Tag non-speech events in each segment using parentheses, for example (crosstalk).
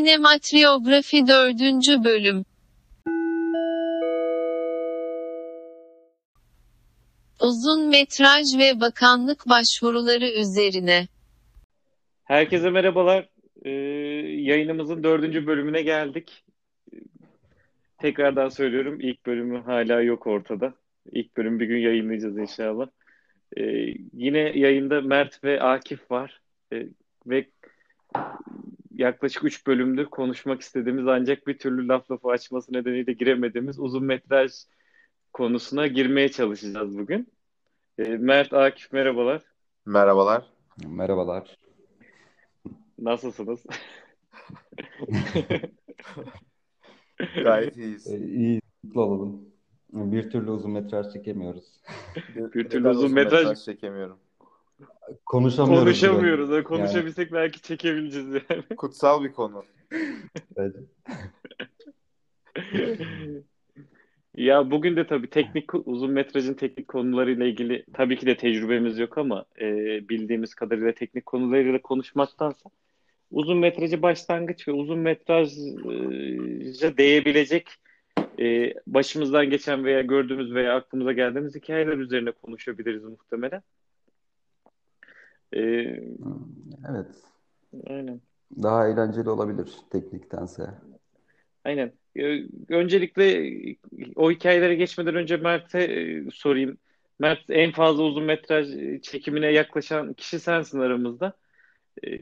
Sinematiografi 4. Bölüm Uzun metraj ve bakanlık başvuruları üzerine. Herkese merhabalar. Ee, yayınımızın dördüncü bölümüne geldik. Tekrardan söylüyorum ilk bölümü hala yok ortada. İlk bölüm bir gün yayınlayacağız inşallah. Ee, yine yayında Mert ve Akif var. Ee, ve yaklaşık 3 bölümdür konuşmak istediğimiz ancak bir türlü laf lafı açması nedeniyle giremediğimiz uzun metraj konusuna girmeye çalışacağız bugün. Ee, Mert, Akif merhabalar. Merhabalar. Merhabalar. Nasılsınız? (laughs) Gayet iyiyiz. Ee, iyi, mutlu olalım. Bir türlü uzun metraj çekemiyoruz. Bir türlü Neden uzun metraj- çekemiyorum. Konuşamıyoruz. Konuşamıyoruz. Ha, Konuşabilsek belki çekebileceğiz yani. (laughs) Kutsal bir konu. Evet. (laughs) Ya bugün de tabii teknik uzun metrajın teknik konularıyla ilgili tabii ki de tecrübemiz yok ama e, bildiğimiz kadarıyla teknik konularıyla konuşmaktansa uzun metrajı başlangıç ve uzun metraja değebilecek e, başımızdan geçen veya gördüğümüz veya aklımıza geldiğimiz hikayeler üzerine konuşabiliriz muhtemelen. E, Evet. aynen. Daha eğlenceli olabilir tekniktense. Aynen. Ee, Öncelikle o hikayelere geçmeden önce Mert'e e, sorayım. Mert en fazla uzun metraj e, çekimine yaklaşan kişi sensin aramızda. Ee,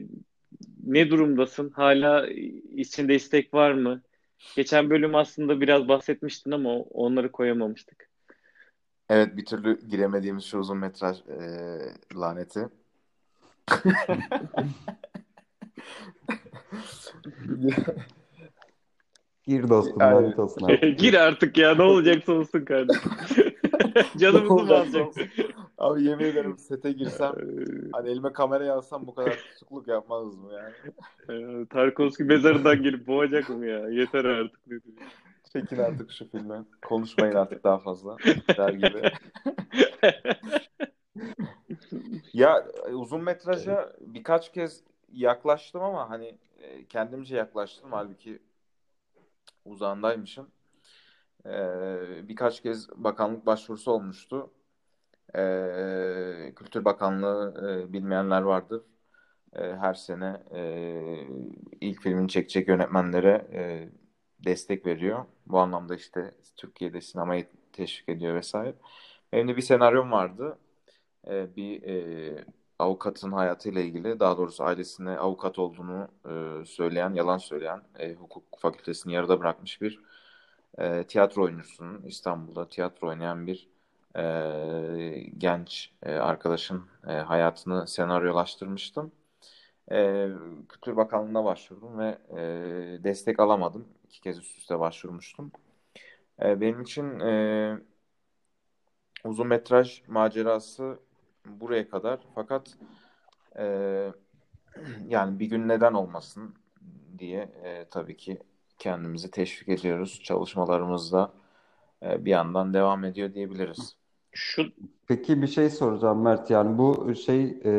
Ne durumdasın? Hala içinde istek var mı? Geçen bölüm aslında biraz bahsetmiştin ama onları koyamamıştık. Evet bir türlü giremediğimiz şu uzun metraj eee, laneti. Gir dostum, Aynen. lanet olsun abi. (laughs) Gir artık ya ne olacaksa olsun kardeşim. (laughs) Canımızı mı alacak? Abi yemin ederim sete girsem Ee, (laughs) hani elime kamerayı alsam bu kadar tutukluk yapmazız mı yani? e, Tarkovski mezarından gelip boğacak mı ya? Yeter artık. diyeyim. Çekin artık şu filmi. Konuşmayın artık daha fazla. Der gibi. Ya e, uzun metraja birkaç kez yaklaştım ama hani e, kendimce yaklaştım halbuki uzağındaymışım. E, birkaç kez bakanlık başvurusu olmuştu. E, Kültür Bakanlığı e, bilmeyenler vardır. E, her sene e, ilk filmini çekecek yönetmenlere e, destek veriyor. Bu anlamda işte Türkiye'de sinemayı teşvik ediyor vesaire. Benim de bir senaryom vardı. E, bir e, avukatın hayatıyla ilgili, daha doğrusu ailesine avukat olduğunu e, söyleyen, yalan söyleyen, e, hukuk fakültesini yarıda bırakmış bir e, tiyatro oyuncusunun, İstanbul'da tiyatro oynayan bir e, genç e, arkadaşın e, hayatını senaryolaştırmıştım. E, Kültür Bakanlığı'na başvurdum ve e, destek alamadım. İki kez üst üste başvurmuştum. E, benim için e, uzun metraj macerası buraya kadar. Fakat e, (clears throat) yani bir gün neden olmasın diye e, tabii ki kendimizi teşvik ediyoruz. Çalışmalarımızda e, bir yandan devam ediyor diyebiliriz. Şu Peki bir şey soracağım Mert. Yani bu şey e,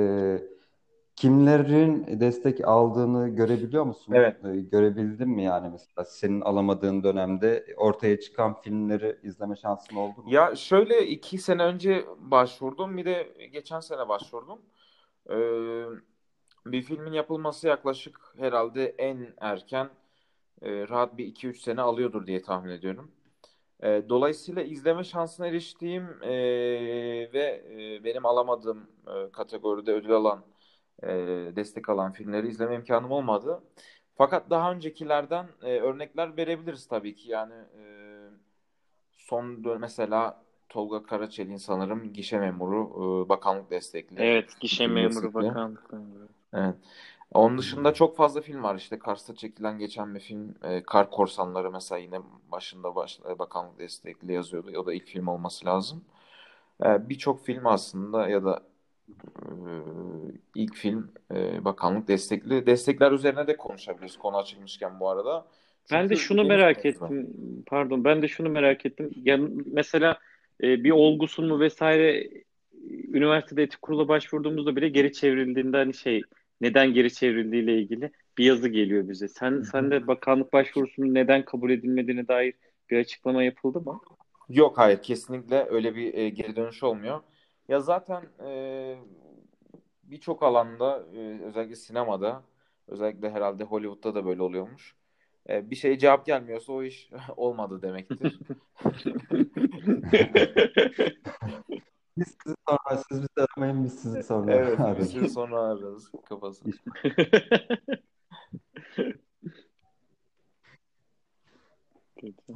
kimlerin destek aldığını görebiliyor musun? Evet. E, görebildin mi yani mesela senin alamadığın dönemde ortaya çıkan filmleri izleme şansın oldu mu? Ya şöyle iki sene önce başvurdum, bir de geçen sene başvurdum. Ee, bir filmin yapılması yaklaşık herhalde en erken e, rahat bir 2-3 sene alıyordur diye tahmin ediyorum. E, dolayısıyla izleme şansına eriştiğim e, ve e, benim alamadığım e, kategoride ödül alan, e, destek alan filmleri izleme imkanım olmadı. Fakat daha öncekilerden e, örnekler verebiliriz tabii ki. Yani e, son mesela Tolga Karaçelik'in sanırım Gişe Memuru e, bakanlık destekli. evet gişe Film memuru destekli. bakanlık. Evet. Onun dışında çok fazla film var. İşte Kars'ta çekilen geçen bir film e, Kar Korsanları mesela yine başında baş, e, bakanlık destekli yazıyordu. O da ilk film olması lazım. E, Birçok film aslında ya da ilk film e, bakanlık destekli. Destekler üzerine de konuşabiliriz konu açılmışken bu arada. Ben de Çünkü şunu merak ettim. Pardon, ben de şunu merak ettim. Ya mesela e, bir olgusun mu vesaire e, üniversitede etik kurula başvurduğumuzda bile geri çevrildiğinde hani şey neden geri çevrildiğiyle ilgili bir yazı geliyor bize. Sen sen de bakanlık başvurusunun neden kabul edilmediğine dair bir açıklama yapıldı mı? Yok hayır kesinlikle öyle bir e, geri dönüş olmuyor. Ya zaten e, birçok alanda e, özellikle sinemada özellikle herhalde Hollywood'da da böyle oluyormuş. E, bir şey cevap gelmiyorsa o iş (laughs) olmadı demektir. (laughs) Biz sizi sonra, siz bizi aramayın, biz sizi sonra Evet, ararız. süre sonra ararız kafası. (laughs) Kötü.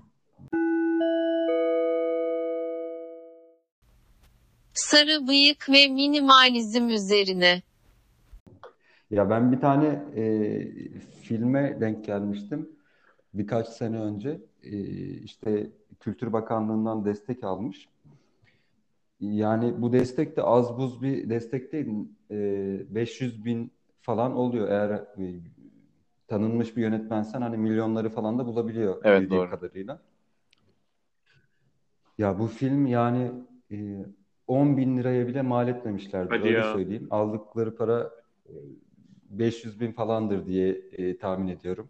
Sarı bıyık ve minimalizm üzerine. Ya ben bir tane e, filme denk gelmiştim birkaç sene önce. E, işte Kültür Bakanlığı'ndan destek almış. Yani bu destek de az buz bir destek değil. E, 500 bin falan oluyor eğer e, tanınmış bir yönetmensen hani milyonları falan da bulabiliyor Evet, bildiğim doğru. kadarıyla. Ya bu film yani e, 10 bin liraya bile mal etmemişlerdi Hadi öyle ya. söyleyeyim. Aldıkları para e, 500 bin falandır diye e, tahmin ediyorum.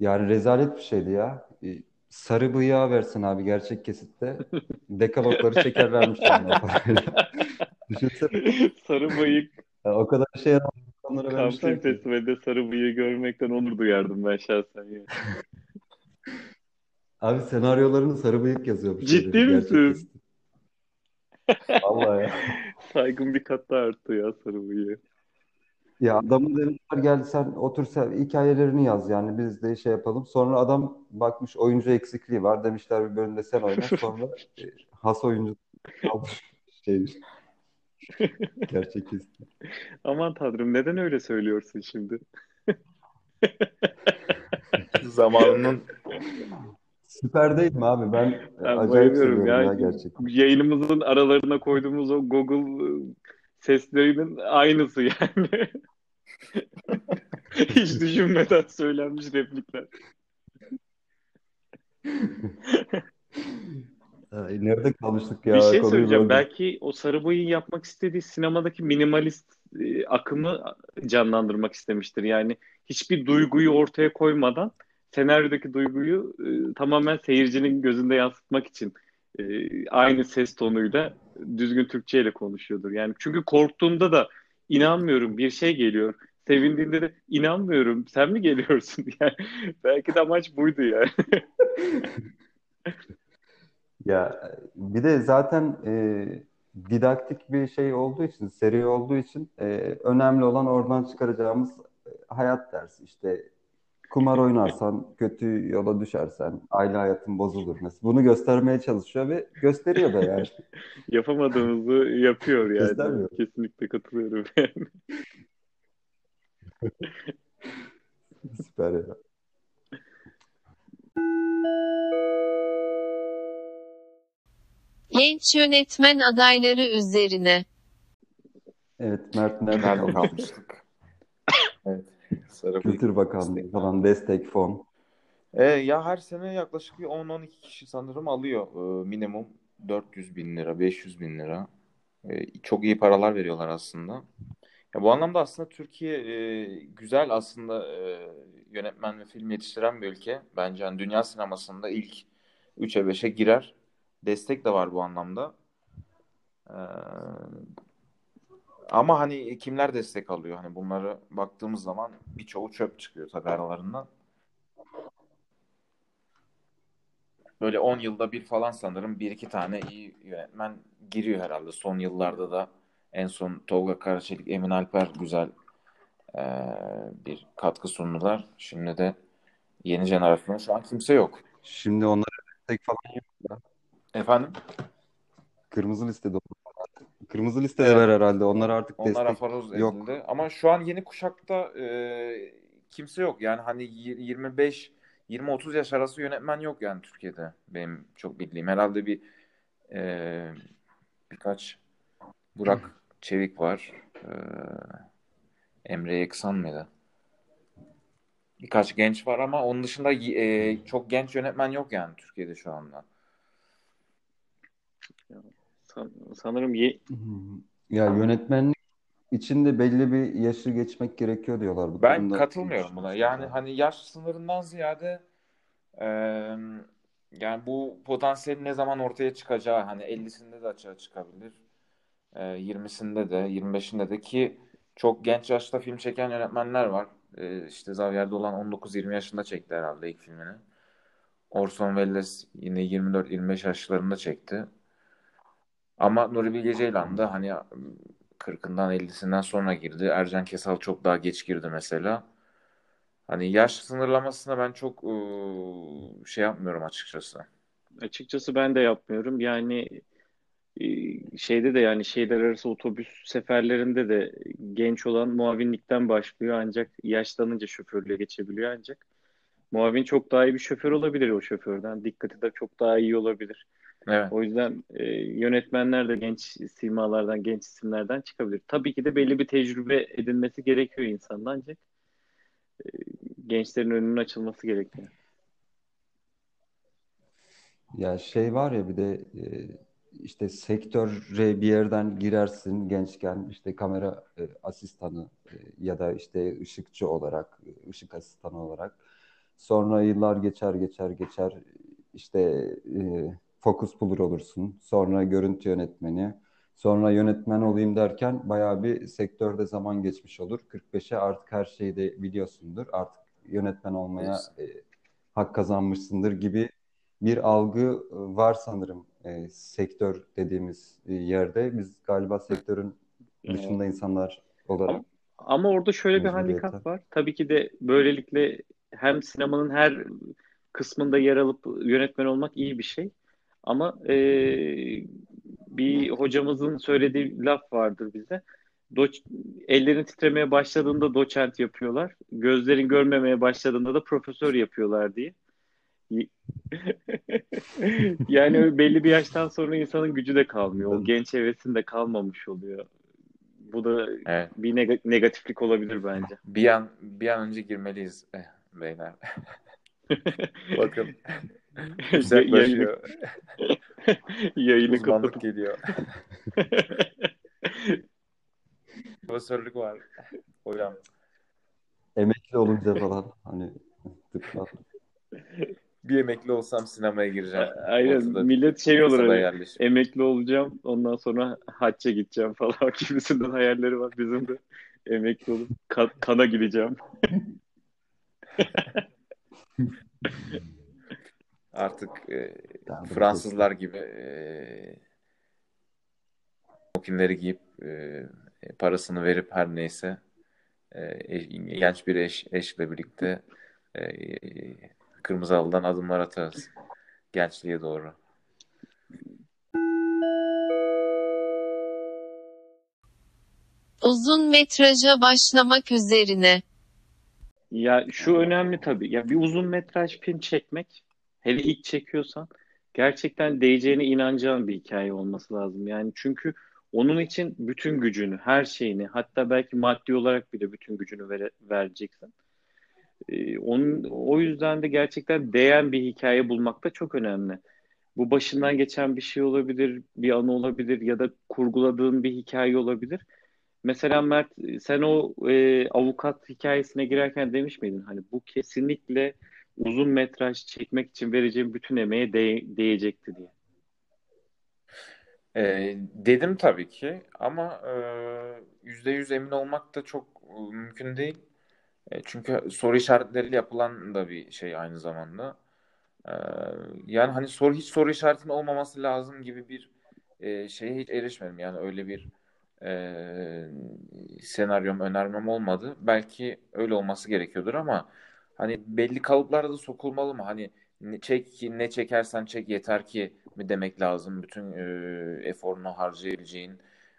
Yani rezalet bir şeydi ya. E, sarı bıyığa versin abi gerçek kesitte. (laughs) Dekalogları yani o parayla. (laughs) Düşünsene. Sarı bıyık Ya o kadar şey adamlara Kamp vermişler Film ki. Festivali'de sarı bıyığı görmekten onur duyardım ben şahsen ya. (laughs) Abi senaryolarını sarı bıyık yazıyormuş. Ciddi misin? Vallahi ya. Saygım bir kat daha arttı ya sarı bıyığı. Ya adamın demişler gel sen otur sen hikayelerini yaz yani biz de şey yapalım. Sonra adam bakmış oyuncu eksikliği var demişler bir bölümde sen oyna. (laughs) Sonra e, has oyuncu almış şey gerçek kesit. Aman tanrım neden öyle söylüyorsun şimdi? Zamanının Süper değil mi abi? Ben e, Ben acayip bayılıyorum seviyorum ya. ya gerçekten. Yayınımızın aralarına koyduğumuz o Google ıı, seslerinin aynısı yani. (laughs) Hiç düşünmeden söylenmiş replikler. Ay, nerede kalmıştık ya? Bir şey Konuyu söyleyeceğim. böldüm. Belki o Sarı Boy'un yapmak istediği sinemadaki minimalist e, akımı canlandırmak istemiştir. Yani hiçbir duyguyu ortaya koymadan senaryodaki duyguyu e, tamamen seyircinin gözünde yansıtmak için e, aynı ses tonuyla düzgün Türkçe ile konuşuyordur. Yani çünkü korktuğumda da inanmıyorum bir şey geliyor. Sevindiğinde de inanmıyorum sen mi geliyorsun? (laughs) Yani belki de amaç buydu yani. (laughs) Ya bir de zaten e, didaktik bir şey olduğu için, seri olduğu için e, önemli olan oradan çıkaracağımız e, hayat dersi. İşte kumar oynarsan, kötü yola düşersen, aile hayatın bozulur. Mesela bunu göstermeye çalışıyor ve gösteriyor da yani. (laughs) Yapamadığımızı yapıyor yani. Göstermiyor. Kesinlikle katılıyorum. (laughs) Süper ya. Genç yönetmen adayları üzerine. Evet Mert nerede nerede kaldı? kalmıştık? Bıyık. Kültür Bakanlığı falan destek fon. E, ya her sene yaklaşık bir 10-12 kişi sanırım alıyor. E, minimum 400 bin lira, 500 bin lira. E, çok iyi paralar veriyorlar aslında. Ya bu anlamda aslında Türkiye e, güzel aslında e, yönetmen ve film yetiştiren bir ülke. Bence hani dünya sinemasında ilk 3'e 5'e girer. Destek de var bu anlamda. E, ama hani kimler destek alıyor? Hani bunları baktığımız zaman birçoğu çöp çıkıyor tabii aralarından. Böyle 10 yılda bir falan sanırım bir iki tane iyi yönetmen giriyor herhalde. Son yıllarda da en son Tolga Karaçelik, Emin Alper güzel eee, bir katkı sundular. Şimdi de yeni jenerasyonda şu an kimse yok. Şimdi onlara destek falan yok. Efendim? Kırmızı listede. Kırmızı listedeler herhalde. Onlar artık Onlar destek aforoz yok. edildi. Ama şu an yeni kuşakta eee, kimse yok. Yani hani y- 25 20-30 yaş arası yönetmen yok yani Türkiye'de benim çok bildiğim. Herhalde bir eee, birkaç Burak (laughs) Çevik var. Eee, Emre Yeksan mıydı? Birkaç genç var ama onun dışında eee, çok genç yönetmen yok yani Türkiye'de şu anda. San- sanırım ye-. Ya yönetmenlik içinde belli bir yaşı geçmek gerekiyor diyorlar. Bu Ben konuda katılmıyorum buna. Yani düşünüyorsunuz. hani yaş sınırından ziyade e, yani bu potansiyel ne zaman ortaya çıkacağı hani 50'sinde de açığa çıkabilir. E, 20'sinde de 25'inde de ki çok genç yaşta film çeken yönetmenler var. E, işte Xavier Dolan 19-20 yaşında çekti herhalde ilk filmini. Orson Welles yine 24-25 yaşlarında çekti. Ama Nuri Bilge Ceylan da hani 40'ından 50'sinden sonra girdi. Ercan Kesal çok daha geç girdi mesela. Hani yaş sınırlamasına ben çok şey yapmıyorum açıkçası. Açıkçası ben de yapmıyorum. Yani şeyde de yani şehirler arası otobüs seferlerinde de genç olan muavinlikten başlıyor ancak yaşlanınca şoförlüğe geçebiliyor ancak muavin çok daha iyi bir şoför olabilir o şoförden. Dikkati de çok daha iyi olabilir. Evet. O yüzden e, yönetmenler de genç simalardan, genç isimlerden çıkabilir. Tabii ki de belli bir tecrübe edinmesi gerekiyor insanın ancak e, gençlerin önünün açılması gerekiyor. Ya şey var ya bir de e, işte sektöre bir yerden girersin gençken işte kamera e, asistanı e, ya da işte ışıkçı olarak, e, ışık asistanı olarak. Sonra yıllar geçer geçer geçer işte e, fokus bulur olursun. Sonra görüntü yönetmeni. Sonra yönetmen olayım derken bayağı bir sektörde zaman geçmiş olur. 45'e artık her şeyi de biliyorsundur. Artık yönetmen olmaya e, hak kazanmışsındır gibi bir algı e, var sanırım e, sektör dediğimiz e, yerde. Biz galiba sektörün dışında insanlar olarak Ama, ama orada şöyle bir handikap var. Tabii ki de böylelikle hem sinemanın her kısmında yer alıp yönetmen olmak iyi bir şey. Ama e, bir hocamızın söylediği laf vardır bize. Doç, ellerin titremeye başladığında doçent yapıyorlar. Gözlerin görmemeye başladığında da profesör yapıyorlar diye. (laughs) Yani belli bir yaştan sonra insanın gücü de kalmıyor. O genç hevesin de kalmamış oluyor. Bu da Evet. bir neg- negatiflik olabilir bence. Bir an bir an önce girmeliyiz eh, beyler. (laughs) Bakın (laughs) Yayını, yaklaşıyor. (laughs) yayını Uzmanlık kapatıp geliyor. (laughs) Profesörlük var. Hocam. emekli olunca falan hani tıkla. Bir emekli olsam sinemaya gireceğim. Aynen Ortada millet şey olur hani yerleşip. emekli olacağım ondan sonra hacca gideceğim falan gibisinden hayalleri var bizim de emekli olup ka- kana gideceğim. Artık e, Fransızlar gibi e, giyip e, parasını verip her neyse e, e- genç bir eş, eşle birlikte e, kırmızı halıdan adımlar atarız gençliğe doğru. Uzun metraja başlamak üzerine. Ya şu önemli tabii. Ya bir uzun metraj film çekmek, hele ilk çekiyorsan gerçekten değeceğine inanacağın bir hikaye olması lazım. Yani çünkü onun için bütün gücünü, her şeyini, hatta belki maddi olarak bile bütün gücünü vere- vereceksin. Ee, onun, o yüzden de gerçekten değen bir hikaye bulmak da çok önemli. Bu başından geçen bir şey olabilir, bir anı olabilir ya da kurguladığın bir hikaye olabilir. Mesela Mert sen o e, avukat hikayesine girerken demiş miydin? Hani bu kesinlikle uzun metraj çekmek için vereceğim bütün emeğe değ- değecekti diye. E, dedim tabii ki ama e, yüzde yüz emin olmak da çok e, mümkün değil. E, çünkü soru işaretleriyle yapılan da bir şey aynı zamanda. E, yani hani soru hiç soru işaretinin olmaması lazım gibi bir e, şeye hiç erişmedim. Yani öyle bir e, senaryom önermem olmadı. Belki öyle olması gerekiyordur ama hani belli kalıplara da sokulmalı mı? Hani ne, çek ne çekersen çek yeter ki mi demek lazım bütün e, eforunu harcayabileceğin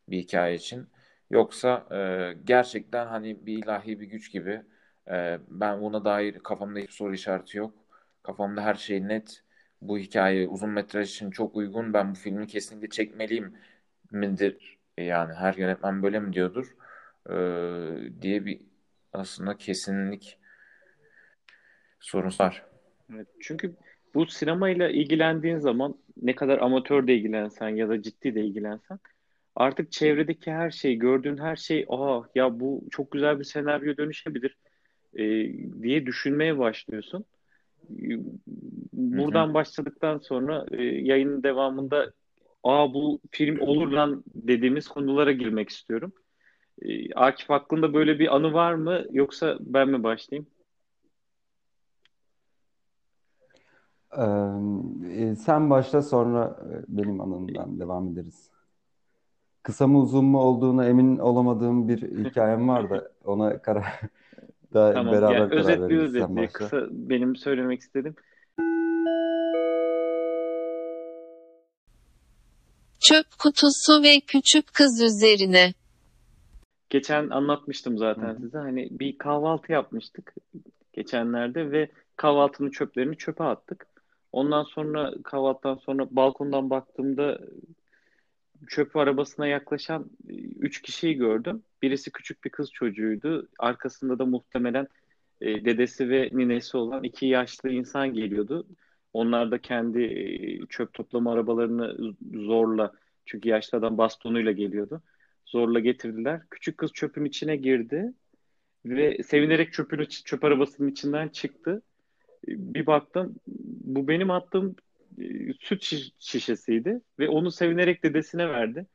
bir hikaye için. Yoksa e, gerçekten hani bir ilahi bir güç gibi e, ben buna dair kafamda hiçbir soru işareti yok. Kafamda her şey net. Bu hikaye uzun metraj için çok uygun. Ben bu filmi kesinlikle çekmeliyim midir? Yani her yönetmen böyle mi diyordur? E, diye bir aslında kesinlik sorusu var. Evet, çünkü bu sinemayla ilgilendiğin zaman ne kadar amatör de ilgilensen ya da ciddi de ilgilensen artık çevredeki her şey, gördüğün her şey, aa ya bu çok güzel bir senaryo dönüşebilir e, diye düşünmeye başlıyorsun. Buradan başladıktan sonra e, yayının devamında aa bu film olur lan dediğimiz konulara girmek istiyorum. E, Akif hakkında böyle bir anı var mı yoksa ben mi başlayayım? Ee, sen başla sonra benim anımdan devam ederiz. Kısa mı uzun mu olduğunu emin olamadığım bir hikayem var da ona karar (laughs) da Tamam. beraber Yani karar özetli veririz. Sen başla. kısa benim söylemek istedim. Çöp kutusu ve küçük kız üzerine. Geçen anlatmıştım zaten size. Hani bir kahvaltı yapmıştık geçenlerde ve kahvaltının çöplerini çöpe attık. Ondan sonra kahvaltıdan sonra balkondan baktığımda çöp arabasına yaklaşan e, üç kişiyi gördüm. Birisi küçük bir kız çocuğuydu. Arkasında da muhtemelen e, dedesi ve ninesi olan iki yaşlı insan geliyordu. Onlar da kendi e, çöp toplama arabalarını zorla, çünkü yaşlı adam bastonuyla geliyordu. Zorla getirdiler. Küçük kız çöpün içine girdi ve sevinerek çöpün çöp arabasının içinden çıktı. Bir baktım bu benim attığım e, süt şiş- şişesiydi ve onu sevinerek dedesine verdi.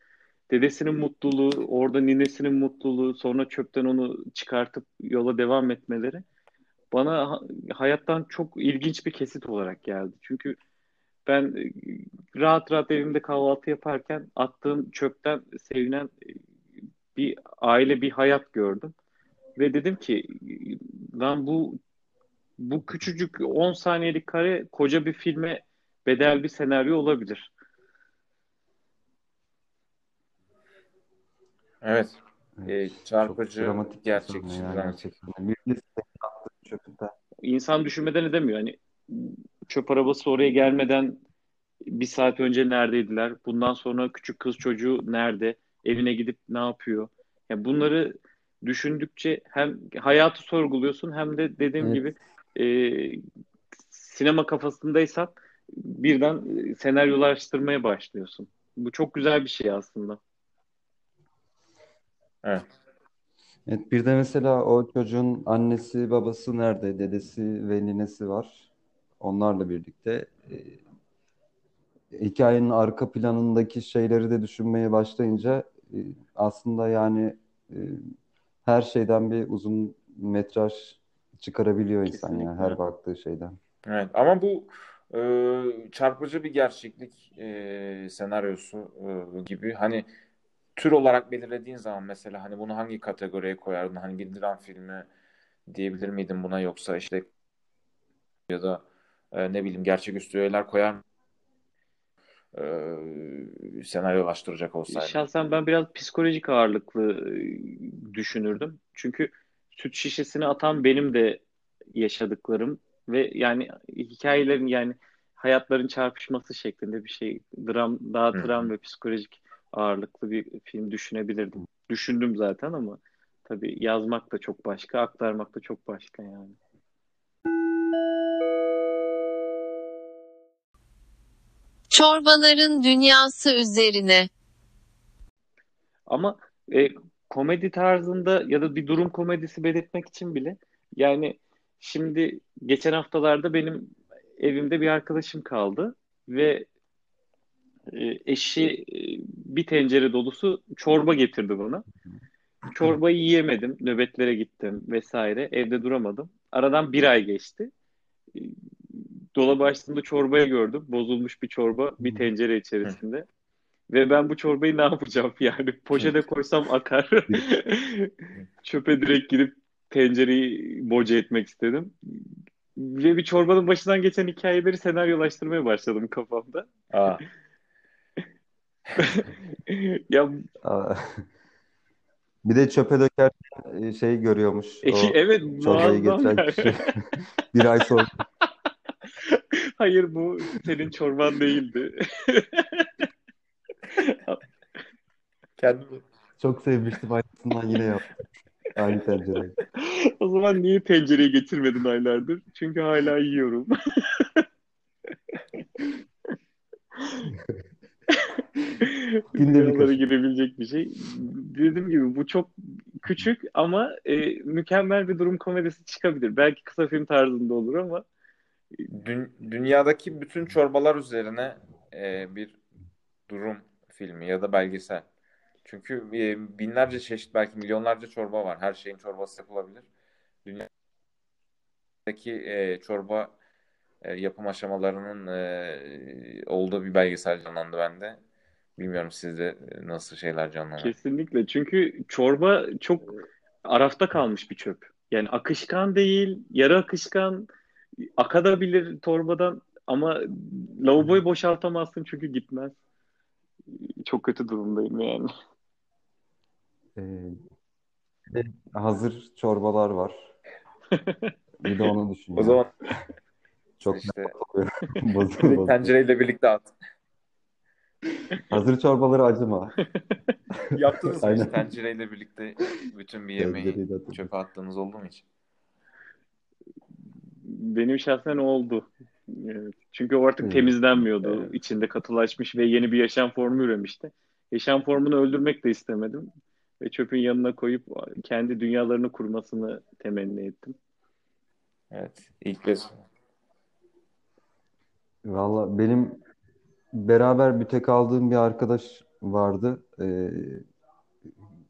Dedesinin mutluluğu, orada ninesinin mutluluğu, sonra çöpten onu çıkartıp yola devam etmeleri bana ha- hayattan çok ilginç bir kesit olarak geldi. Çünkü ben e, rahat rahat evimde kahvaltı yaparken attığım çöpten sevinen e, bir aile, bir hayat gördüm. Ve dedim ki lan bu bu küçücük 10 saniyelik kare koca bir filme bedel bir senaryo olabilir. Evet. Evet, E, çarpıcı, çok dramatik gerçekçi, sahne ya dramatik. gerçekten. İnsan düşünmeden edemiyor. Hani çöp arabası oraya gelmeden bir saat önce neredeydiler? Bundan sonra küçük kız çocuğu nerede? Evine gidip ne yapıyor? Yani bunları düşündükçe hem hayatı sorguluyorsun hem de dediğim Evet. gibi e, sinema kafasındaysan birden e, senaryolaştırmaya başlıyorsun. Bu çok güzel bir şey aslında. Evet. Evet, bir de mesela o çocuğun annesi, babası nerede? Dedesi ve ninesi var. Onlarla birlikte e, hikayenin arka planındaki şeyleri de düşünmeye başlayınca e, aslında yani e, her şeyden bir uzun metraj çıkarabiliyor insan ya Kesinlikle. her baktığı şeyden. Evet. Ama bu e, çarpıcı bir gerçeklik e, senaryosu e, gibi. Hani tür olarak belirlediğin zaman mesela hani bunu hangi kategoriye koyardın? Hani bir dram filmi diyebilir miydin buna yoksa işte ya da e, ne bileyim gerçeküstü öğeler koyar mı? E, senaryolaştıracak olsaydın. Şahsen ben biraz psikolojik ağırlıklı e, düşünürdüm. Çünkü süt şişesini atan benim de yaşadıklarım ve yani hikayelerin yani hayatların çarpışması şeklinde bir şey. Dram, daha dram ve psikolojik ağırlıklı bir film düşünebilirdim. Düşündüm zaten ama tabii yazmak da çok başka, aktarmak da çok başka yani. Çorbaların dünyası üzerine. Ama e, komedi tarzında ya da bir durum komedisi belirtmek için bile yani şimdi geçen haftalarda benim evimde bir arkadaşım kaldı ve e, eşi e, bir tencere dolusu çorba getirdi bana. Çorbayı yiyemedim, nöbetlere gittim vesaire, evde duramadım. Aradan bir ay geçti. E, Dolabı açtığımda çorbayı gördüm, bozulmuş bir çorba bir tencere içerisinde. Ve ben bu çorbayı ne yapacağım (laughs) yani? Poşete koysam akar. (laughs) Çöpe direkt girip tencereyi boca etmek istedim. Ve bir çorbanın başından geçen hikayeleri senaryolaştırmaya başladım kafamda. Aa, (laughs) Ya Aa, Bir de çöpe dökerken e, şey görüyormuş. e, O evet çorbayı getiren kişi bir ay sonra Hayır bu senin çorban değildi. Kendimi çok sevmiştim aynısından yine yaptım. Aynı tencereyi. (laughs) O zaman niye tencereyi getirmedin aylardır? Çünkü hala yiyorum. (laughs) Günde bir Rüyalara kaşık. girebilecek bir şey. Dediğim gibi bu çok küçük ama e, mükemmel bir durum komedisi çıkabilir. Belki kısa film tarzında olur ama Dün- dünyadaki bütün çorbalar üzerine e, bir durum filmi ya da belgesel. Çünkü e, binlerce çeşit belki milyonlarca çorba var. Her şeyin çorbası yapılabilir. Dünyadaki e, çorba e, yapım aşamalarının e, olduğu bir belgesel canlandı bende. Bilmiyorum sizde nasıl şeyler canlanır. kesinlikle. Çünkü çorba çok arafta kalmış bir çöp. Yani akışkan değil, yarı akışkan, akadabilir torbadan ama lavaboyu boşaltamazsın çünkü gitmez. Çok kötü durumdayım yani. Ee, hazır çorbalar var. (laughs) Bir de onu O düşünüyorum. zaman (laughs) Çok işte. Bozul- (laughs) bozul. tencereyle birlikte at. Hazır çorbaları acıma. Yaptınız mı hiç Aynen. tencereyle birlikte bütün bir yemeği çöpe attığınız oldu mu hiç? Benim şahsen oldu. Evet. Çünkü o artık Evet. temizlenmiyordu. Evet. İçinde katılaşmış ve yeni bir yaşam formu üremişti. Yaşam formunu öldürmek de istemedim. Ve çöpün yanına koyup kendi dünyalarını kurmasını temenni ettim. Evet. ilk kez. Valla benim beraber bütek aldığım bir arkadaş vardı. Ee,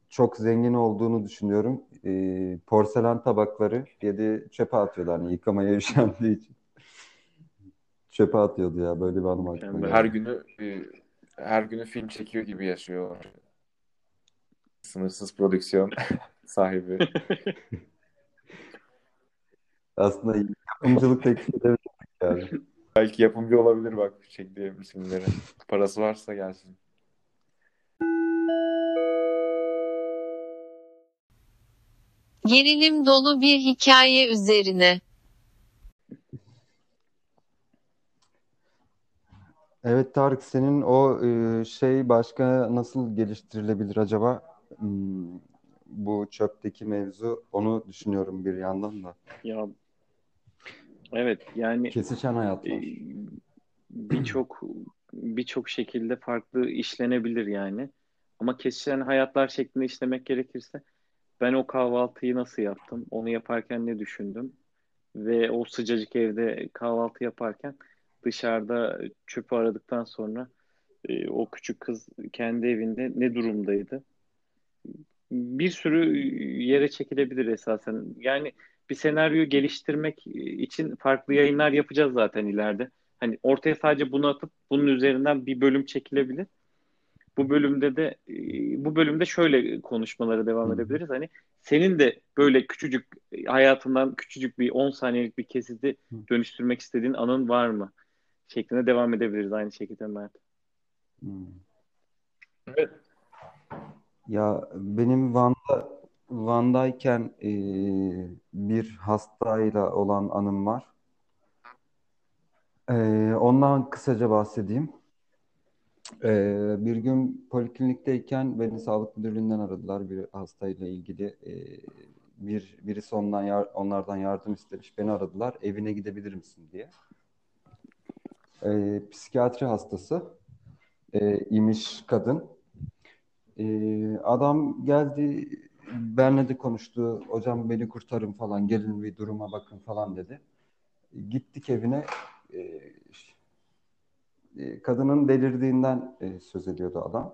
çok zengin olduğunu düşünüyorum. Ee, porselen tabakları yedi çöpe atıyordu hani yıkamaya (laughs) üşendiği için. Çöpe atıyordu ya böyle bir anım aklıma. Her günü her günü film çekiyor gibi yaşıyor. Sınırsız prodüksiyon (laughs) sahibi. Aslında yapımcılık teklif edebilirdik yani. Belki yapımcı olabilir bak çektiği isimleri. Parası varsa gelsin. Gerilim dolu bir hikaye üzerine. Evet Tarık senin o e, şey başka nasıl geliştirilebilir acaba? Hmm, bu çöpteki mevzu onu düşünüyorum bir yandan da. Ya evet yani Kesişen hayatlar. e, birçok birçok şekilde farklı işlenebilir yani. Ama kesişen hayatlar şeklinde işlemek gerekirse ben o kahvaltıyı nasıl yaptım? Onu yaparken ne düşündüm? Ve o sıcacık evde kahvaltı yaparken dışarıda çöpü aradıktan sonra e, o küçük kız kendi evinde ne durumdaydı? Bir sürü yere çekilebilir esasen. Yani bir senaryo geliştirmek için farklı yayınlar yapacağız zaten ileride. Hani ortaya sadece bunu atıp bunun üzerinden bir bölüm çekilebilir. Bu bölümde de bu bölümde şöyle konuşmalara devam edebiliriz. Hani senin de böyle küçücük hayatından küçücük bir 10 saniyelik bir kesiti dönüştürmek istediğin anın var mı? Şeklinde devam edebiliriz aynı şekilde Mert. Evet. Ya benim Van'da Van'dayken e, bir hastayla olan anım var. E, ondan kısaca bahsedeyim. E, bir gün poliklinikteyken beni sağlık müdürlüğünden aradılar bir hastayla ilgili. E, bir birisi ondan yar- onlardan yardım istemiş. Beni aradılar. Evine gidebilir misin diye. E, psikiyatri hastası e, imiş kadın. Ee, adam geldi benle de konuştu. Hocam beni kurtarın falan. Gelin bir duruma bakın falan dedi. Gittik evine. Ee, e, kadının delirdiğinden e, söz ediyordu adam.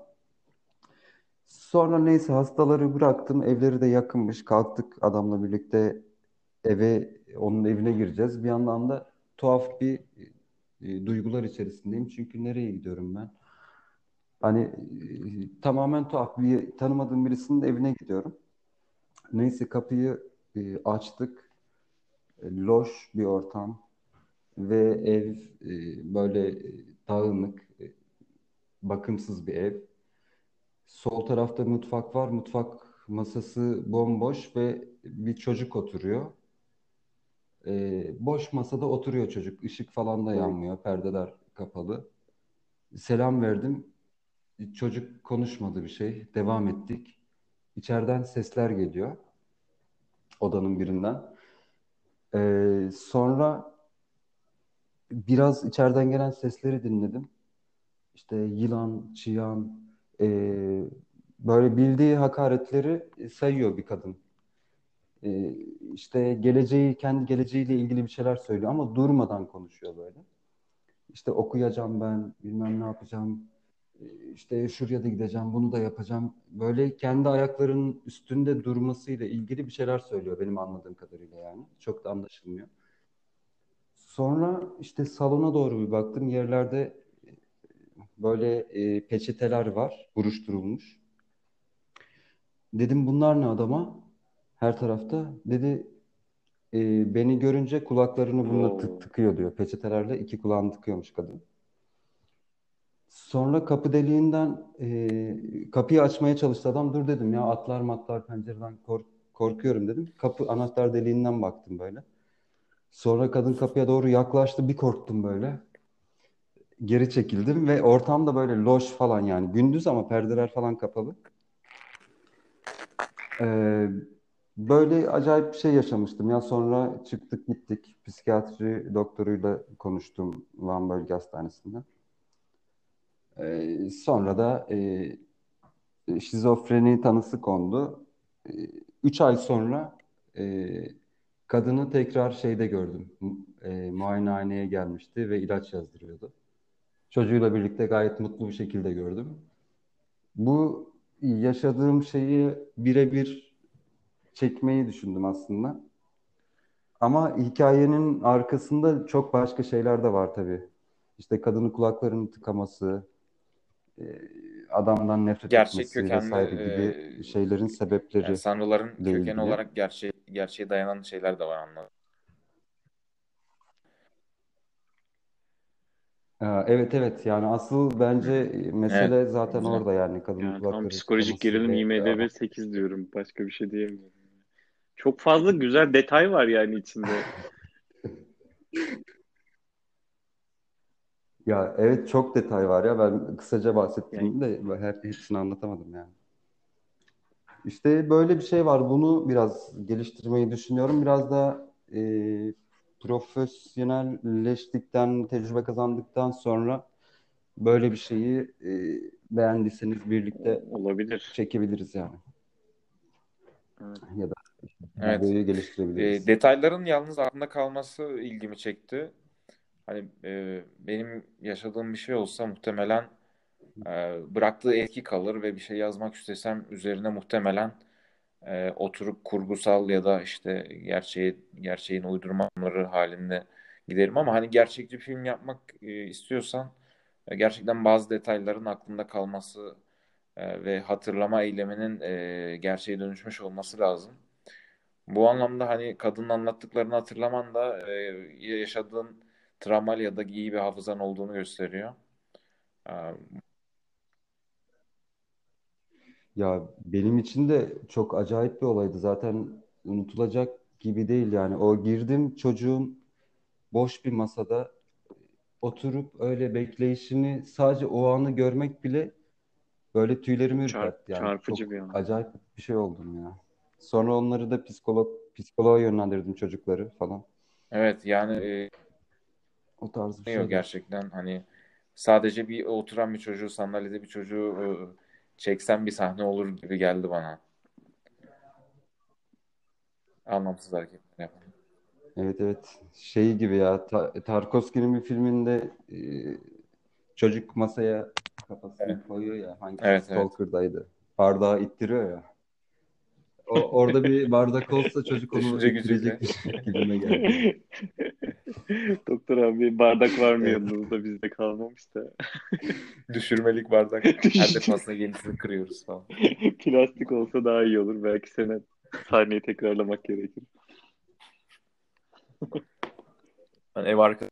Sonra neyse hastaları bıraktım. Evleri de yakınmış. Kalktık adamla birlikte eve onun evine gireceğiz. Bir yandan da tuhaf bir e, duygular içerisindeyim. Çünkü nereye gidiyorum ben? Hani e, tamamen tuhaf bir tanımadığım birisinin evine gidiyorum. Neyse kapıyı e, açtık. E, loş bir ortam ve ev e, böyle e, dağınık, e, bakımsız bir ev. Sol tarafta mutfak var. Mutfak masası bomboş ve bir çocuk oturuyor. E, boş masada oturuyor çocuk. Işık falan da yanmıyor. Perdeler kapalı. Selam verdim. Çocuk konuşmadı bir şey. Devam ettik. İçeriden sesler geliyor. Odanın birinden. Ee, sonra biraz içeriden gelen sesleri dinledim. İşte yılan, çıyan, e, böyle bildiği hakaretleri sayıyor bir kadın. E, işte geleceği, kendi geleceğiyle ilgili bir şeyler söylüyor ama durmadan konuşuyor böyle. İşte okuyacağım ben, bilmem ne yapacağım, işte şuraya da gideceğim, bunu da yapacağım. Böyle kendi ayaklarının üstünde durmasıyla ilgili bir şeyler söylüyor benim anladığım kadarıyla yani. Çok da anlaşılmıyor. Sonra işte salona doğru bir baktım. Yerlerde böyle e, peçeteler var, buruşturulmuş. Dedim bunlar ne adama? Her tarafta. Dedi e, beni görünce kulaklarını bununla tık tıkıyor diyor. Peçetelerle iki kulağını tıkıyormuş kadın. Sonra kapı deliğinden e, kapıyı açmaya çalıştı adam. Dur dedim ya atlar matlar pencereden kork korkuyorum dedim. Kapı anahtar deliğinden baktım böyle. Sonra kadın kapıya doğru yaklaştı. Bir korktum böyle. Geri çekildim ve ortam da böyle loş falan yani. Gündüz ama perdeler falan kapalı. Ee, böyle acayip bir şey yaşamıştım. Ya sonra çıktık gittik. Psikiyatri doktoruyla konuştum Van Bölge Hastanesi'nde. Ee, sonra da e, şizofreni tanısı kondu. E, üç ay sonra e, kadını tekrar şeyde gördüm. E, muayenehaneye gelmişti ve ilaç yazdırıyordu. Çocuğuyla birlikte gayet mutlu bir şekilde gördüm. Bu yaşadığım şeyi birebir çekmeyi düşündüm aslında. Ama hikayenin arkasında çok başka şeyler de var tabii. İşte kadının kulaklarını tıkaması, e, adamdan nefret Gerçek etmesi kökenli vesaire gibi e, şeylerin sebepleri yani sanrıların kökeni ilgili. olarak gerçeğe, gerçeğe dayanan şeyler de var anladım. Aa, Evet evet yani asıl bence mesele Evet, zaten güzel. orada yani kadının Yani tam psikolojik gerilim IMDb adam 8 diyorum. Başka bir şey diyemiyorum. Çok fazla güzel detay var yani içinde. (laughs) ya evet çok detay var ya ben kısaca bahsettim de her hepsini anlatamadım yani. İşte böyle bir şey var. Bunu biraz geliştirmeyi düşünüyorum. Biraz da e, profesyonelleştikten, tecrübe kazandıktan sonra böyle bir şeyi e, beğendiyseniz birlikte olabilir. çekebiliriz yani. Evet. Ya da Evet. videoyu E, geliştirebiliriz. detayların yalnız aklımda kalması ilgimi çekti. Hani e, benim yaşadığım bir şey olsa muhtemelen e, bıraktığı etki kalır ve bir şey yazmak istesem üzerine muhtemelen e, oturup kurgusal ya da işte gerçeği gerçeğin uydurmaları halinde giderim ama hani gerçekçi film yapmak e, istiyorsan e, gerçekten bazı detayların aklında kalması e, ve hatırlama eyleminin e, gerçeğe dönüşmüş olması lazım. Bu anlamda hani kadının anlattıklarını hatırlaman da e, yaşadığın travmal ya da iyi bir hafızan olduğunu gösteriyor. E, Ya benim için de çok acayip bir olaydı. Zaten unutulacak gibi değil yani. O girdim çocuğun boş bir masada oturup öyle bekleyişini sadece o anı görmek bile böyle tüylerimi ürpertti. Yani çarpıcı çok bir an. acayip bir şey oldum ya. Sonra onları da psikolog psikoloğa yönlendirdim çocukları falan. evet yani e, O tarz bir yok şeydi. gerçekten hani sadece bir oturan bir çocuğu sandalyede bir çocuğu e, çeksen bir sahne olur gibi geldi bana. Anlamsız hareketler yapan. Evet evet. Şey gibi ya Ta- Tarkovski'nin bir filminde e, çocuk masaya kafasını Evet, koyuyor ya hangisi evet, evet. Stalker'daydı. Bardağı ittiriyor ya. O, orada bir bardak olsa çocuk onu gücüyle. ittirecekmiş gibime geldi. (laughs) (laughs) Doktor abi bardak var mı yanınızda bizde kalmamış da. (laughs) Düşürmelik bardak. (laughs) Her defasında yenisini kırıyoruz falan. Plastik olsa daha iyi olur. Belki sene sahneyi tekrarlamak gerekir. Ben ev arka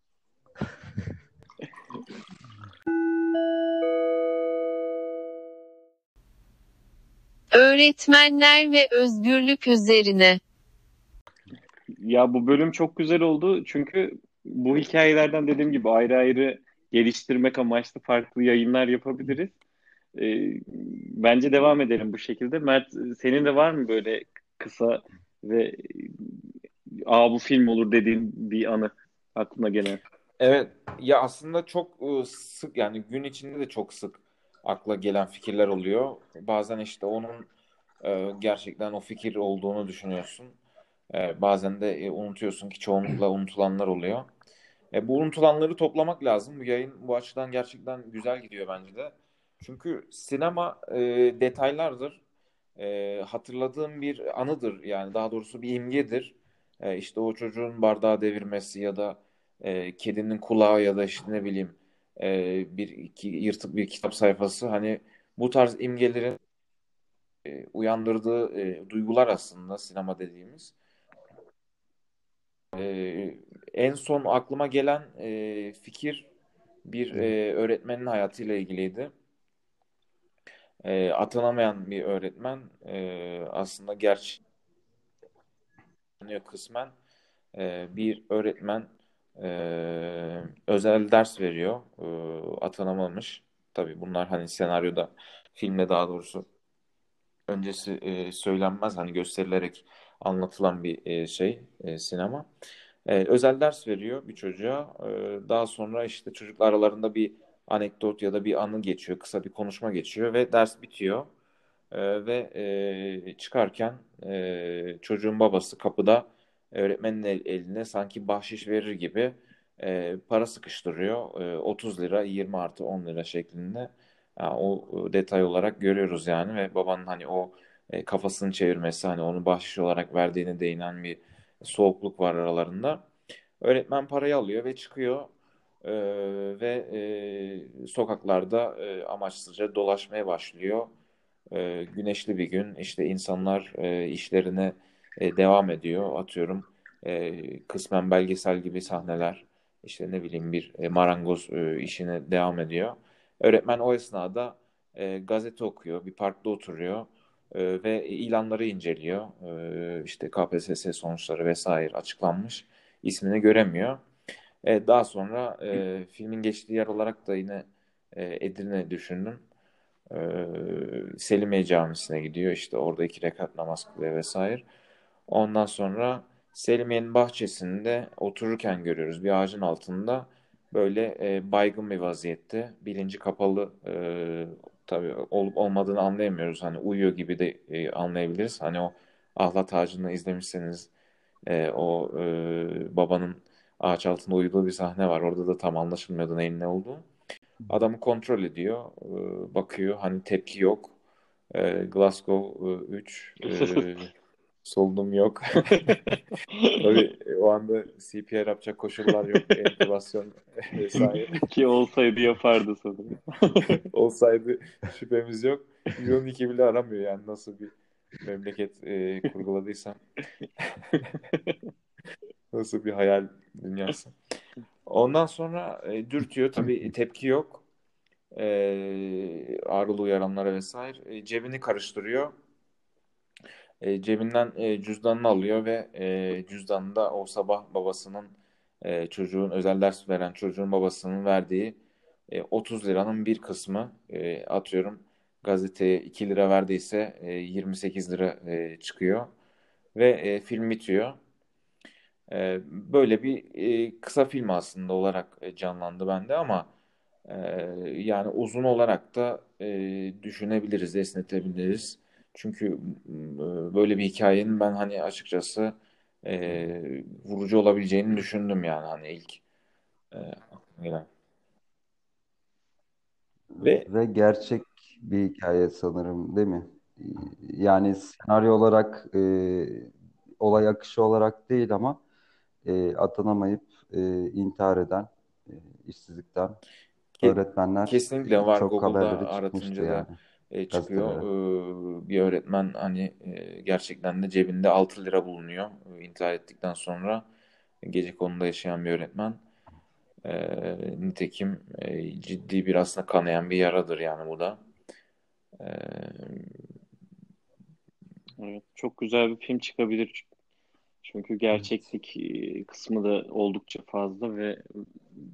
Öğretmenler ve özgürlük üzerine. Ya bu bölüm çok güzel oldu çünkü bu hikayelerden dediğim gibi ayrı ayrı geliştirmek amaçlı farklı yayınlar yapabiliriz. Ee, bence devam edelim bu şekilde. Mert senin de var mı böyle kısa ve aa bu film olur dediğin bir anı aklına gelen? Evet ya aslında çok e, sık yani gün içinde de çok sık akla gelen fikirler oluyor. Bazen işte onun e, gerçekten o fikir olduğunu düşünüyorsun. E, bazen de e, unutuyorsun ki çoğunlukla unutulanlar oluyor. E, bu unutulanları toplamak lazım. Bu yayın bu açıdan gerçekten güzel gidiyor bence de. Çünkü sinema e, detaylardır. E, hatırladığım bir anıdır yani daha doğrusu bir imgedir. E, işte o çocuğun bardağı devirmesi ya da e, kedinin kulağı ya da işte ne bileyim e, bir iki, yırtık bir kitap sayfası hani bu tarz imgelerin e, uyandırdığı e, duygular aslında sinema dediğimiz. E, en son aklıma gelen e, fikir bir e, öğretmenin hayatıyla ilgiliydi. E, atanamayan bir öğretmen e, aslında gerçi kısmen e, bir öğretmen e, özel ders veriyor. E, atanamamış. Tabii bunlar hani senaryoda, filmde daha doğrusu öncesi e, söylenmez. Hani gösterilerek anlatılan bir e, şey e, sinema. E, özel ders veriyor bir çocuğa. Daha sonra işte çocuklar aralarında bir anekdot ya da bir anı geçiyor. Kısa bir konuşma geçiyor ve ders bitiyor. Ve çıkarken çocuğun babası kapıda öğretmenin el, eline sanki bahşiş verir gibi para sıkıştırıyor. E, 30 lira, 20 artı 10 lira şeklinde. Yani o detay olarak görüyoruz yani ve babanın hani o e, kafasını çevirmesi hani onu bahşiş olarak verdiğine değinen bir soğukluk var aralarında. Öğretmen parayı alıyor ve çıkıyor e, ve e, sokaklarda e, amaçsızca dolaşmaya başlıyor. E, güneşli bir gün işte insanlar e, işlerine e, devam ediyor. Atıyorum e, kısmen belgesel gibi sahneler işte ne bileyim bir e, marangoz e, işine devam ediyor. Öğretmen o esnada e, gazete okuyor, bir parkta oturuyor e, ve ilanları inceliyor. E, işte KPSS sonuçları vesaire açıklanmış. İsmini göremiyor. E, daha sonra e, filmin geçtiği yer olarak da yine e, Edirne düşündüm. E, Selimiye Camisi'ne gidiyor. İşte orada iki rekat namaz kılıyor vesaire. Ondan sonra Selimiye'nin bahçesinde otururken görüyoruz bir ağacın altında böyle e, baygın bir vaziyette bilinci kapalı e, tabii olup olmadığını anlayamıyoruz. Hani uyuyor gibi de e, anlayabiliriz. Hani o ahlat ağacını izlemişseniz e, o e, babanın ağaç altında uyuduğu bir sahne var. Orada da tam anlaşılmıyordu neyin ne olduğu. Adamı kontrol ediyor. E, bakıyor. Hani tepki yok. E, Glasgow e, 3 e, (laughs) solunum yok. (laughs) Tabii o anda CPR yapacak koşullar yok. Entübasyon vesaire. (laughs) Ki olsaydı yapardı sanırım. (laughs) Olsaydı şüphemiz yok. 112 bile aramıyor yani nasıl bir memleket e, kurguladıysam. nasıl bir hayal dünyası. Ondan sonra e, dürtüyor. Tabii tepki yok. E, ağrılı uyaranlara vesaire. E, cebini karıştırıyor e, cebinden e, cüzdanını alıyor ve e, cüzdanında o sabah babasının e, çocuğun özel ders veren çocuğun babasının verdiği e, 30 liranın bir kısmı e, atıyorum gazeteye 2 lira verdiyse e, 28 lira e, çıkıyor ve e, film bitiyor. E, böyle bir e, kısa film aslında olarak e, canlandı bende ama e, yani uzun olarak da e, düşünebiliriz, esnetebiliriz. Çünkü böyle bir hikayenin ben hani açıkçası e, vurucu olabileceğini düşündüm yani hani ilk e, gelen. Ve, ve gerçek bir hikaye sanırım değil mi? Yani senaryo olarak e, olay akışı olarak değil ama e, atanamayıp e, intihar eden e, işsizlikten öğretmenler Kesinlikle var çok Google'da aratınca da yani e, çıkıyor. E, bir öğretmen hani e, gerçekten de cebinde 6 lira bulunuyor e, intihar ettikten sonra gece konuda yaşayan bir öğretmen. E, nitekim e, ciddi bir aslında kanayan bir yaradır yani bu da. E, evet, çok güzel bir film çıkabilir. Çünkü gerçeklik kısmı da oldukça fazla ve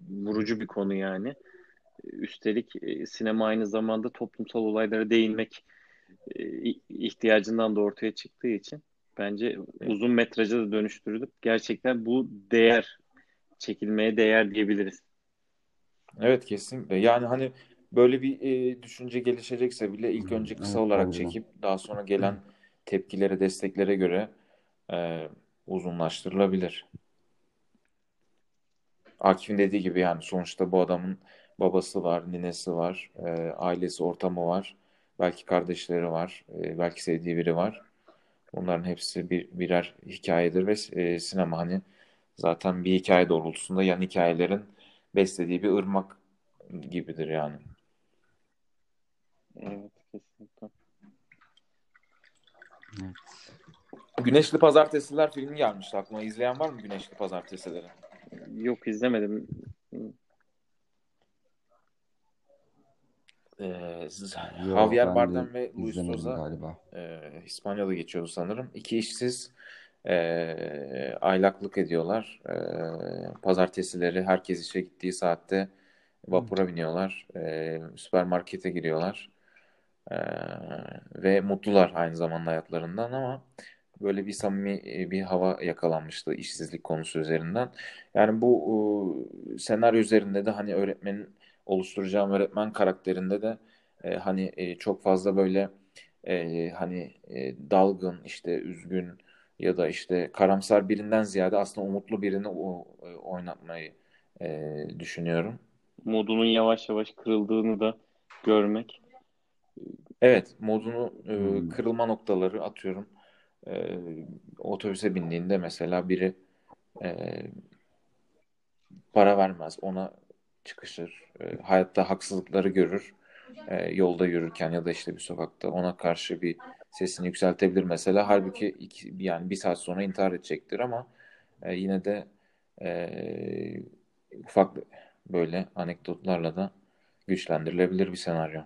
vurucu bir konu yani. Üstelik e, sinema aynı zamanda toplumsal olaylara değinmek e, ihtiyacından da ortaya çıktığı için bence uzun metraja da dönüştürülüp gerçekten bu değer çekilmeye değer diyebiliriz. Evet kesinlikle. Yani hani böyle bir e, düşünce gelişecekse bile ilk önce kısa Evet, olarak çekip daha sonra gelen tepkilere, desteklere göre e, uzunlaştırılabilir. Akif'in dediği gibi yani sonuçta bu adamın babası var, ninesi var, e, ailesi, ortamı var, belki kardeşleri var, e, belki sevdiği biri var. Bunların hepsi bir birer hikayedir ve e, sinema hani zaten bir hikaye doğrultusunda yan hikayelerin beslediği bir ırmak gibidir yani. Evet kesinlikle. Güneşli Pazartesiler filmi gelmişti aklıma. İzleyen var mı Güneşli Pazartesileri? Yok izlemedim. Ee, Javier Bardem ve Luis Souza galiba. e, İspanya'da geçiyordu sanırım. İki işsiz e, aylaklık ediyorlar. E, pazartesileri herkes işe gittiği saatte vapura biniyorlar. E, süpermarkete giriyorlar. E, ve mutlular aynı zamanda hayatlarından ama böyle bir samimi e, bir hava yakalanmıştı işsizlik konusu üzerinden. Yani bu e, senaryo üzerinde de hani öğretmenin oluşturacağım öğretmen karakterinde de e, hani e, çok fazla böyle e, hani e, dalgın işte üzgün ya da işte karamsar birinden ziyade aslında umutlu birini o, e, oynatmayı e, düşünüyorum. Modunun yavaş yavaş kırıldığını da görmek. Evet, modunu e, Hmm. kırılma noktaları atıyorum. E, otobüse bindiğinde mesela biri e, para vermez, ona çıkışır, e, hayatta haksızlıkları görür, e, yolda yürürken ya da işte bir sokakta ona karşı bir sesini yükseltebilir mesela. Halbuki iki, yani bir saat sonra intihar edecektir ama e, yine de e, ufak böyle anekdotlarla da güçlendirilebilir bir senaryo.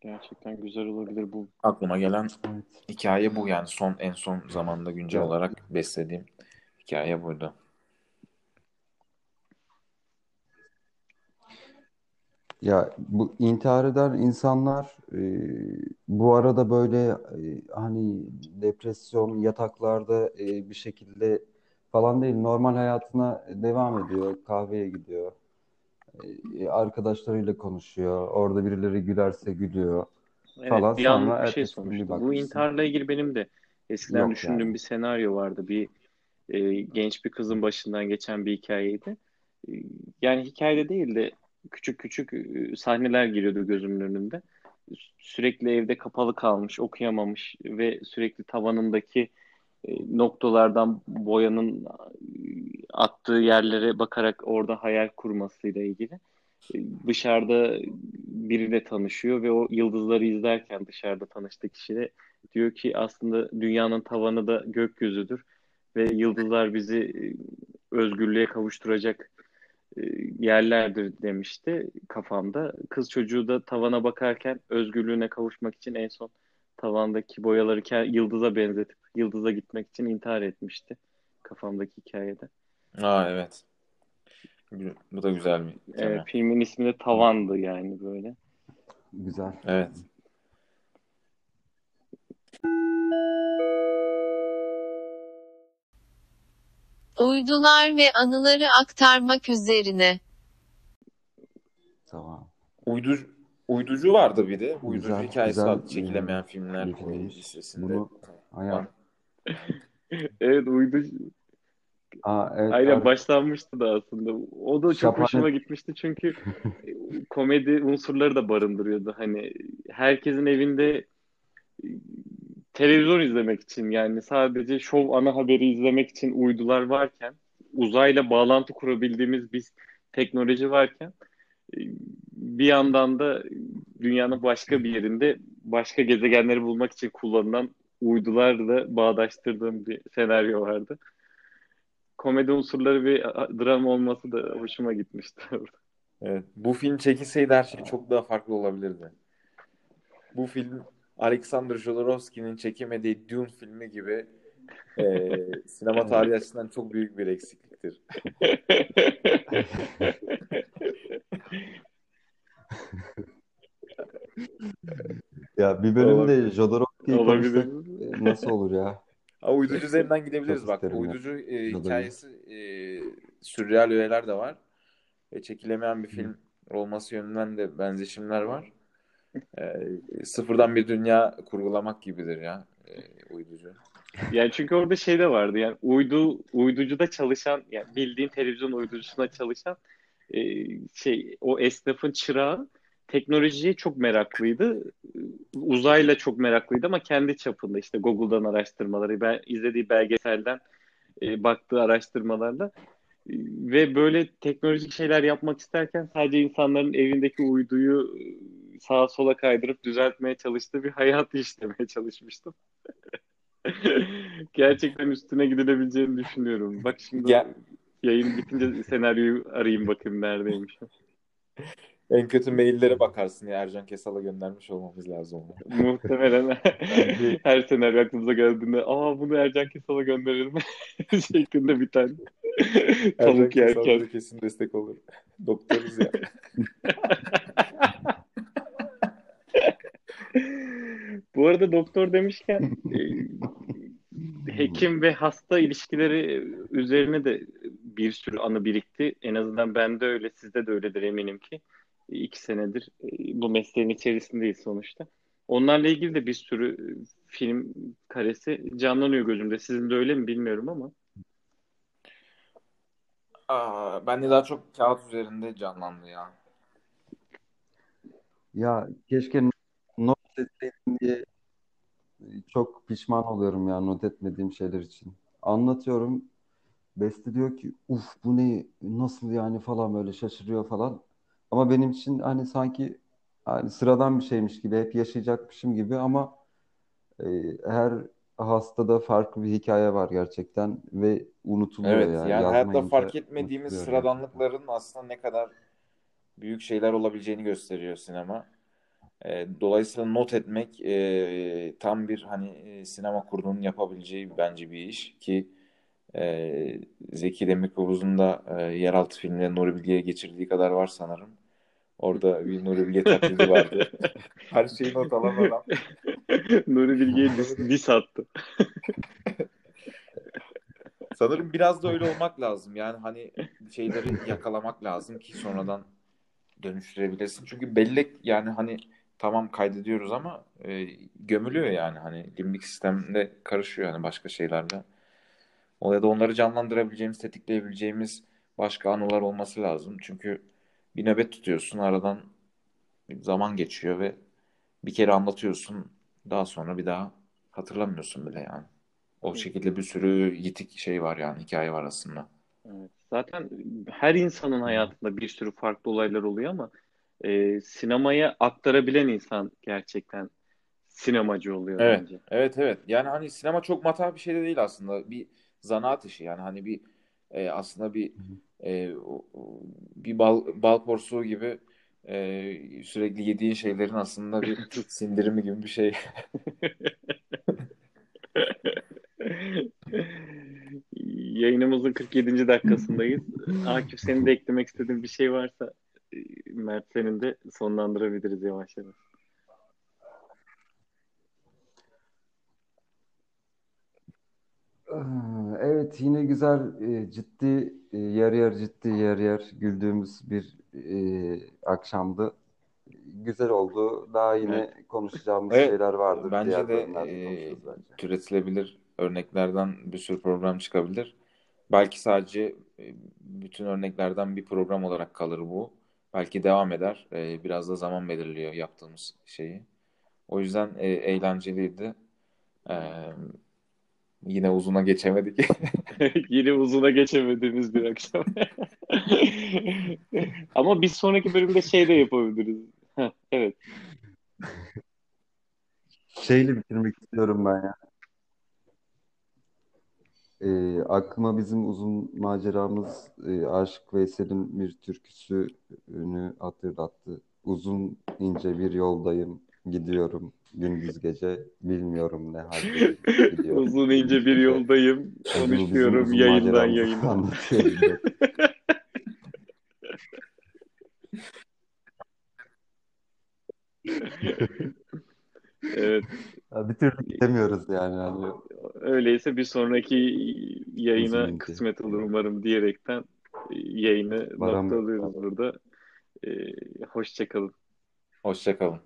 Gerçekten güzel olabilir bu. Aklıma gelen Evet. hikaye bu yani son en son zamanda güncel Ya. olarak beslediğim hikaye buydu. Ya bu intihar eden insanlar e, bu arada böyle e, hani depresyon yataklarda e, bir şekilde falan değil normal hayatına devam ediyor. Kahveye gidiyor. E, arkadaşlarıyla konuşuyor. Orada birileri gülerse gülüyor Evet, falan. bir Sonra bir şey sonuçta. Bu intiharla ilgili benim de eskiden Yok düşündüğüm yani. bir senaryo vardı. Bir e, genç bir kızın başından geçen bir hikayeydi. E, yani hikayede değil de küçük küçük e, sahneler giriyordu gözümün önünde. Sürekli evde kapalı kalmış, okuyamamış ve sürekli tavanındaki e, noktalardan boyanın e, attığı yerlere bakarak orada hayal kurmasıyla ilgili. E, Dışarıda biriyle tanışıyor ve o yıldızları izlerken dışarıda tanıştığı kişiyle diyor ki aslında dünyanın tavanı da gökyüzüdür ve yıldızlar bizi e, özgürlüğe kavuşturacak yerlerdir demişti kafamda. Kız çocuğu da tavana bakarken özgürlüğüne kavuşmak için en son tavandaki boyaları yıldıza benzetip yıldıza gitmek için intihar etmişti kafamdaki hikayede. Aa evet. Bu da güzel bir E, tema. filmin ismi de Tavandı yani böyle. Güzel. Evet. Uydular ve anıları aktarmak üzerine. Tamam. Uyducu, uyducu vardı bir de. Uyducu Güzel, hikayesi güzel. Çekilemeyen e, filmler listesinde. Bunu. (laughs) Evet uydu Aa, evet, aynen ar- başlanmıştı da aslında. O da çok Şapane- hoşuma gitmişti çünkü komedi unsurları da barındırıyordu. Hani herkesin evinde televizyon izlemek için yani sadece şov ana haberi izlemek için uydular varken uzayla bağlantı kurabildiğimiz bir teknoloji varken e, bir yandan da dünyanın başka bir yerinde başka gezegenleri bulmak için kullanılan uydularla bağdaştırdığım bir senaryo vardı. Komedi unsurları bir dram olması da hoşuma gitmişti. (laughs) Evet. Bu film çekilseydi her şey çok daha farklı olabilirdi. Bu film Alexander Jodorowsky'nin çekemediği Dune filmi gibi e, (laughs) sinema tarihi açısından çok büyük bir eksikliktir. (laughs) Ya bir bölüm de Olabilir. Konuşsak e, nasıl olur ya? Ha, uyducu üzerinden gidebiliriz bak. Uyducu e, Jodorowsky. hikayesi e, sürreal öğeler de var. ve çekilemeyen bir film olması yönünden de benzeşimler var. E, sıfırdan bir dünya kurgulamak gibidir ya e, uyducu. Yani çünkü orada şey de vardı yani uydu uyducuda çalışan yani bildiğin televizyon uyducusuna çalışan e, şey o esnafın çırağı teknolojiye çok meraklıydı. Uzayla çok meraklıydı ama kendi çapında işte Google'dan araştırmaları, ben izlediği belgeselden e, baktığı araştırmalarla ve böyle teknolojik şeyler yapmak isterken sadece insanların evindeki uyduyu sağa sola kaydırıp düzeltmeye çalıştığı bir hayatı (laughs) işlemeye çalışmıştım. (laughs) Gerçekten üstüne gidilebileceğini düşünüyorum. Bak şimdi Ya- yayın bitince senaryoyu arayayım bakayım neredeymiş. En kötü maillere bakarsın ya Ercan Kesal'a göndermiş olmamız lazım. (laughs) Muhtemelen her senaryo aklımıza geldiğinde aa bunu Ercan Kesal'a gönderelim şeklinde bir tane Ercan tavuk Kesal yerken. da kesin destek olur. Doktoruz ya. Bu arada doktor demişken e, (laughs) hekim ve hasta ilişkileri üzerine de bir sürü anı birikti. En azından bende öyle, sizde de öyledir eminim ki. İki senedir e, bu mesleğin içerisindeyiz sonuçta. Onlarla ilgili de bir sürü film karesi canlanıyor gözümde. Sizin de öyle mi bilmiyorum ama. Aa, ben de daha çok kağıt üzerinde canlandı ya. Ya keşke not etseydim diye çok pişman oluyorum ya not etmediğim şeyler için. Anlatıyorum. Beste diyor ki uf bu ne nasıl yani falan böyle şaşırıyor falan. Ama benim için hani sanki hani sıradan bir şeymiş gibi hep yaşayacakmışım gibi ama e, her hastada farklı bir hikaye var gerçekten ve unutuluyor Evet, ya. yani hayatta Yazmayınca fark etmediğimiz sıradanlıkların aslında ne kadar büyük şeyler olabileceğini gösteriyor sinema. E, dolayısıyla not etmek e, tam bir hani sinema kurulunun yapabileceği bence bir iş ki e, Zeki Demirkubuz'un da e, yeraltı filmleri Nuri Bilge'ye geçirdiği kadar var sanırım. Orada bir Nuri Bilge taklidi vardı. (laughs) Her şeyi not alan adam. (laughs) Nuri Bilge'ye dis, attı. (laughs) Sanırım biraz da öyle olmak lazım. Yani hani şeyleri yakalamak lazım ki sonradan dönüştürebilesin. Çünkü bellek yani hani tamam kaydediyoruz ama e, gömülüyor yani hani limbik sistemde karışıyor hani başka şeylerle. O ya da onları canlandırabileceğimiz, tetikleyebileceğimiz başka anılar olması lazım. Çünkü bir nöbet tutuyorsun, aradan bir zaman geçiyor ve bir kere anlatıyorsun, daha sonra bir daha hatırlamıyorsun bile yani. O şekilde bir sürü yitik şey var yani hikaye var aslında. Evet. Zaten her insanın hayatında bir sürü farklı olaylar oluyor ama e, sinemaya aktarabilen insan gerçekten sinemacı oluyor Evet, bence. evet, evet. Yani hani sinema çok matah bir şey de değil aslında. Bir zanaat işi yani hani bir e, aslında bir e, bir bal, bal porsuğu gibi e, sürekli yediğin şeylerin aslında bir (laughs) sindirimi gibi bir şey. (laughs) Yayınımızın 47. dakikasındayız. (laughs) Akif senin de eklemek istediğin bir şey varsa Mert senin de sonlandırabiliriz yavaş yavaş. Ee, Evet yine güzel e, ciddi yer yer ciddi yer yer güldüğümüz bir e, akşamdı. Güzel oldu. Daha yine konuşacağımız Evet, şeyler vardır. bence Diğer de e, bence. türetilebilir örneklerden bir sürü program çıkabilir. Belki sadece e, bütün örneklerden bir program olarak kalır bu. Belki devam eder. E, biraz da zaman belirliyor yaptığımız şeyi. O yüzden e, eğlenceliydi. E, yine uzuna geçemedik. (laughs) Yine uzuna geçemediğimiz bir akşam. (laughs) Ama bir sonraki bölümde şey de yapabiliriz. Evet. Şeyle bitirmek istiyorum ben ya. E, aklıma bizim uzun maceramız e, Aşık Veysel'in bir türküsünü hatırlattı. Uzun ince bir yoldayım, gidiyorum gündüz gece, bilmiyorum ne halde gidiyorum. Uzun ince bir yoldayım. Konuşuyorum uzun yayından yayına. (laughs) Evet. Ya bir türlü gidemiyoruz yani. Hani Öyleyse bir sonraki yayına ince. kısmet olur umarım diyerekten e, yayını Baran- noktalıyoruz burada. Ee, hoşça kalın. Hoşçakalın.